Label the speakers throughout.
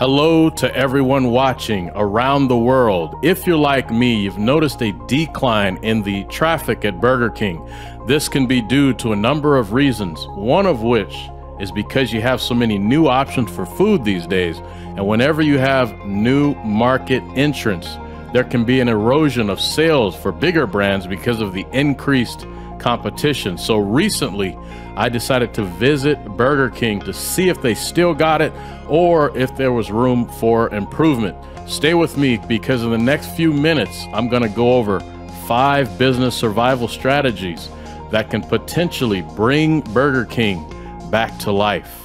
Speaker 1: Hello to everyone watching around the world. If you're like me, you've noticed a decline in the traffic at Burger King. This can be due to a number of reasons, one of which is because you have so many new options for food these days. And whenever you have new market entrants, there can be an erosion of sales for bigger brands because of the increased competition. So recently, I decided to visit Burger King to see if they still got it or if there was room for improvement. Stay with me because in the next few minutes, I'm going to go over five business survival strategies that can potentially bring Burger King back to life.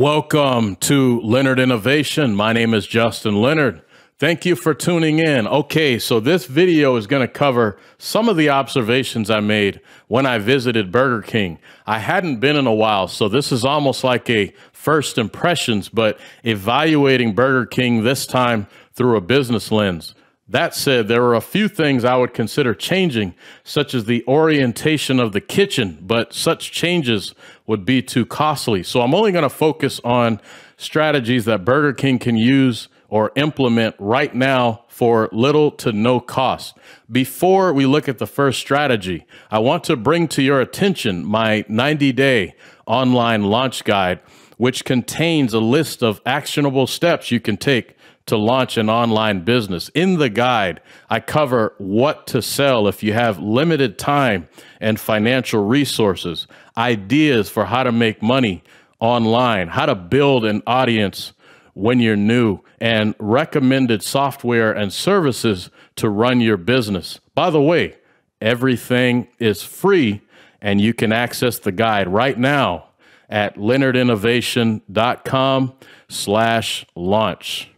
Speaker 1: Welcome to Leonard Innovation. My name is Justin Leonard. Thank you for tuning in. Okay, so this video is going to cover some of the observations I made when I visited Burger King. I hadn't been in a while, so this is almost like a first impressions, but evaluating Burger King this time through a business lens. That said, there are a few things I would consider changing, such as the orientation of the kitchen, but such changes would be too costly. So I'm only going to focus on strategies that Burger King can use or implement right now for little to no cost. Before we look at the first strategy, I want to bring to your attention my 90 day online launch guide, which contains a list of actionable steps you can take to launch an online business. In the guide, I cover what to sell if you have limited time and financial resources, ideas for how to make money online, how to build an audience when you're new, and recommended software and services to run your business. By the way, everything is free and you can access the guide right now at leonardinnovation.com slash launch.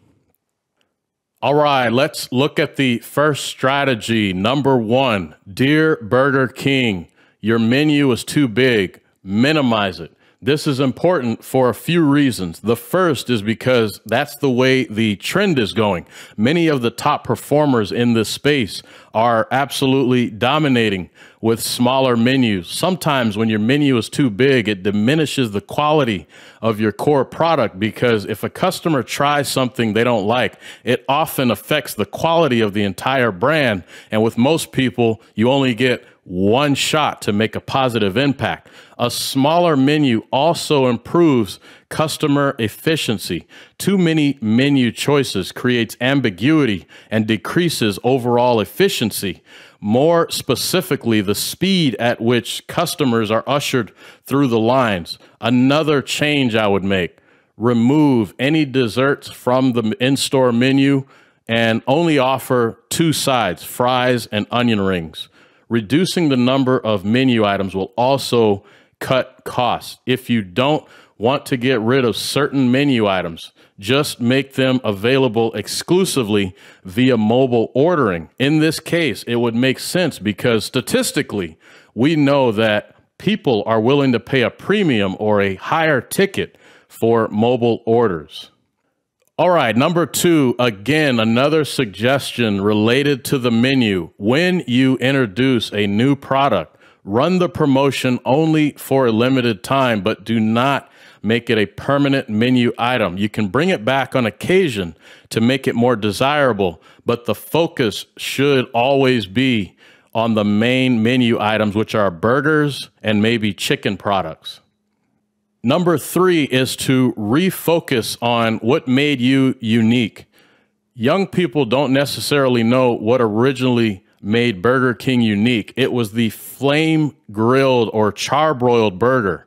Speaker 1: All right, let's look at the first strategy. Number one, Dear Burger King, your menu is too big. Minimize it. This is important for a few reasons. The first is because that's the way the trend is going. Many of the top performers in this space are absolutely dominating with smaller menus. Sometimes when your menu is too big, it diminishes the quality of your core product because if a customer tries something they don't like, it often affects the quality of the entire brand. And with most people, you only get one shot to make a positive impact. A smaller menu also improves customer efficiency. Too many menu choices creates ambiguity and decreases overall efficiency. More specifically, the speed at which customers are ushered through the lines. Another change I would make remove any desserts from the in store menu and only offer two sides fries and onion rings. Reducing the number of menu items will also cut costs. If you don't want to get rid of certain menu items, just make them available exclusively via mobile ordering. In this case, it would make sense because statistically, we know that people are willing to pay a premium or a higher ticket for mobile orders. All right, number two, again, another suggestion related to the menu. When you introduce a new product, run the promotion only for a limited time, but do not make it a permanent menu item. You can bring it back on occasion to make it more desirable, but the focus should always be on the main menu items, which are burgers and maybe chicken products. Number three is to refocus on what made you unique. Young people don't necessarily know what originally made Burger King unique. It was the flame grilled or charbroiled burger.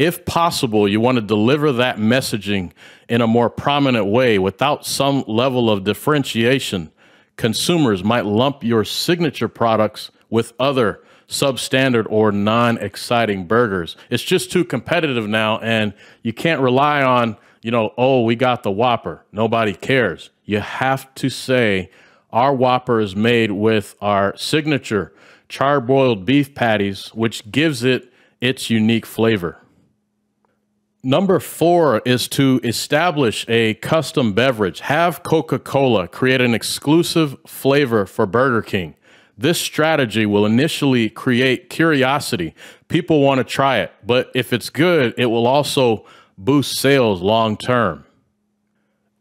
Speaker 1: If possible, you want to deliver that messaging in a more prominent way without some level of differentiation. Consumers might lump your signature products with other substandard or non exciting burgers. It's just too competitive now, and you can't rely on, you know, oh, we got the Whopper. Nobody cares. You have to say, our Whopper is made with our signature charbroiled beef patties, which gives it its unique flavor. Number four is to establish a custom beverage. Have Coca Cola create an exclusive flavor for Burger King. This strategy will initially create curiosity. People want to try it, but if it's good, it will also boost sales long term.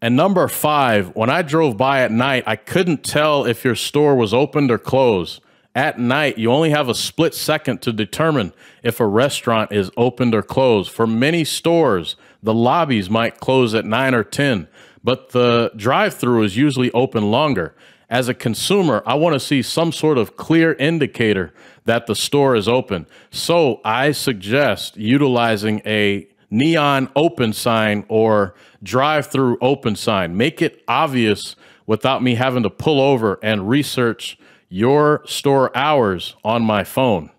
Speaker 1: And number five, when I drove by at night, I couldn't tell if your store was opened or closed. At night, you only have a split second to determine if a restaurant is opened or closed. For many stores, the lobbies might close at 9 or 10, but the drive through is usually open longer. As a consumer, I want to see some sort of clear indicator that the store is open. So I suggest utilizing a neon open sign or drive through open sign. Make it obvious without me having to pull over and research your store hours on my phone.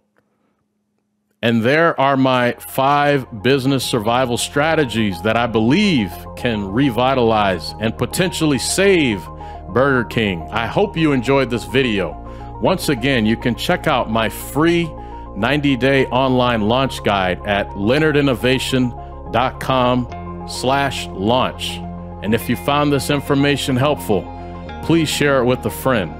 Speaker 1: And there are my five business survival strategies that I believe can revitalize and potentially save Burger King. I hope you enjoyed this video. Once again, you can check out my free 90-day online launch guide at leonardinnovation.com slash launch. And if you found this information helpful, please share it with a friend.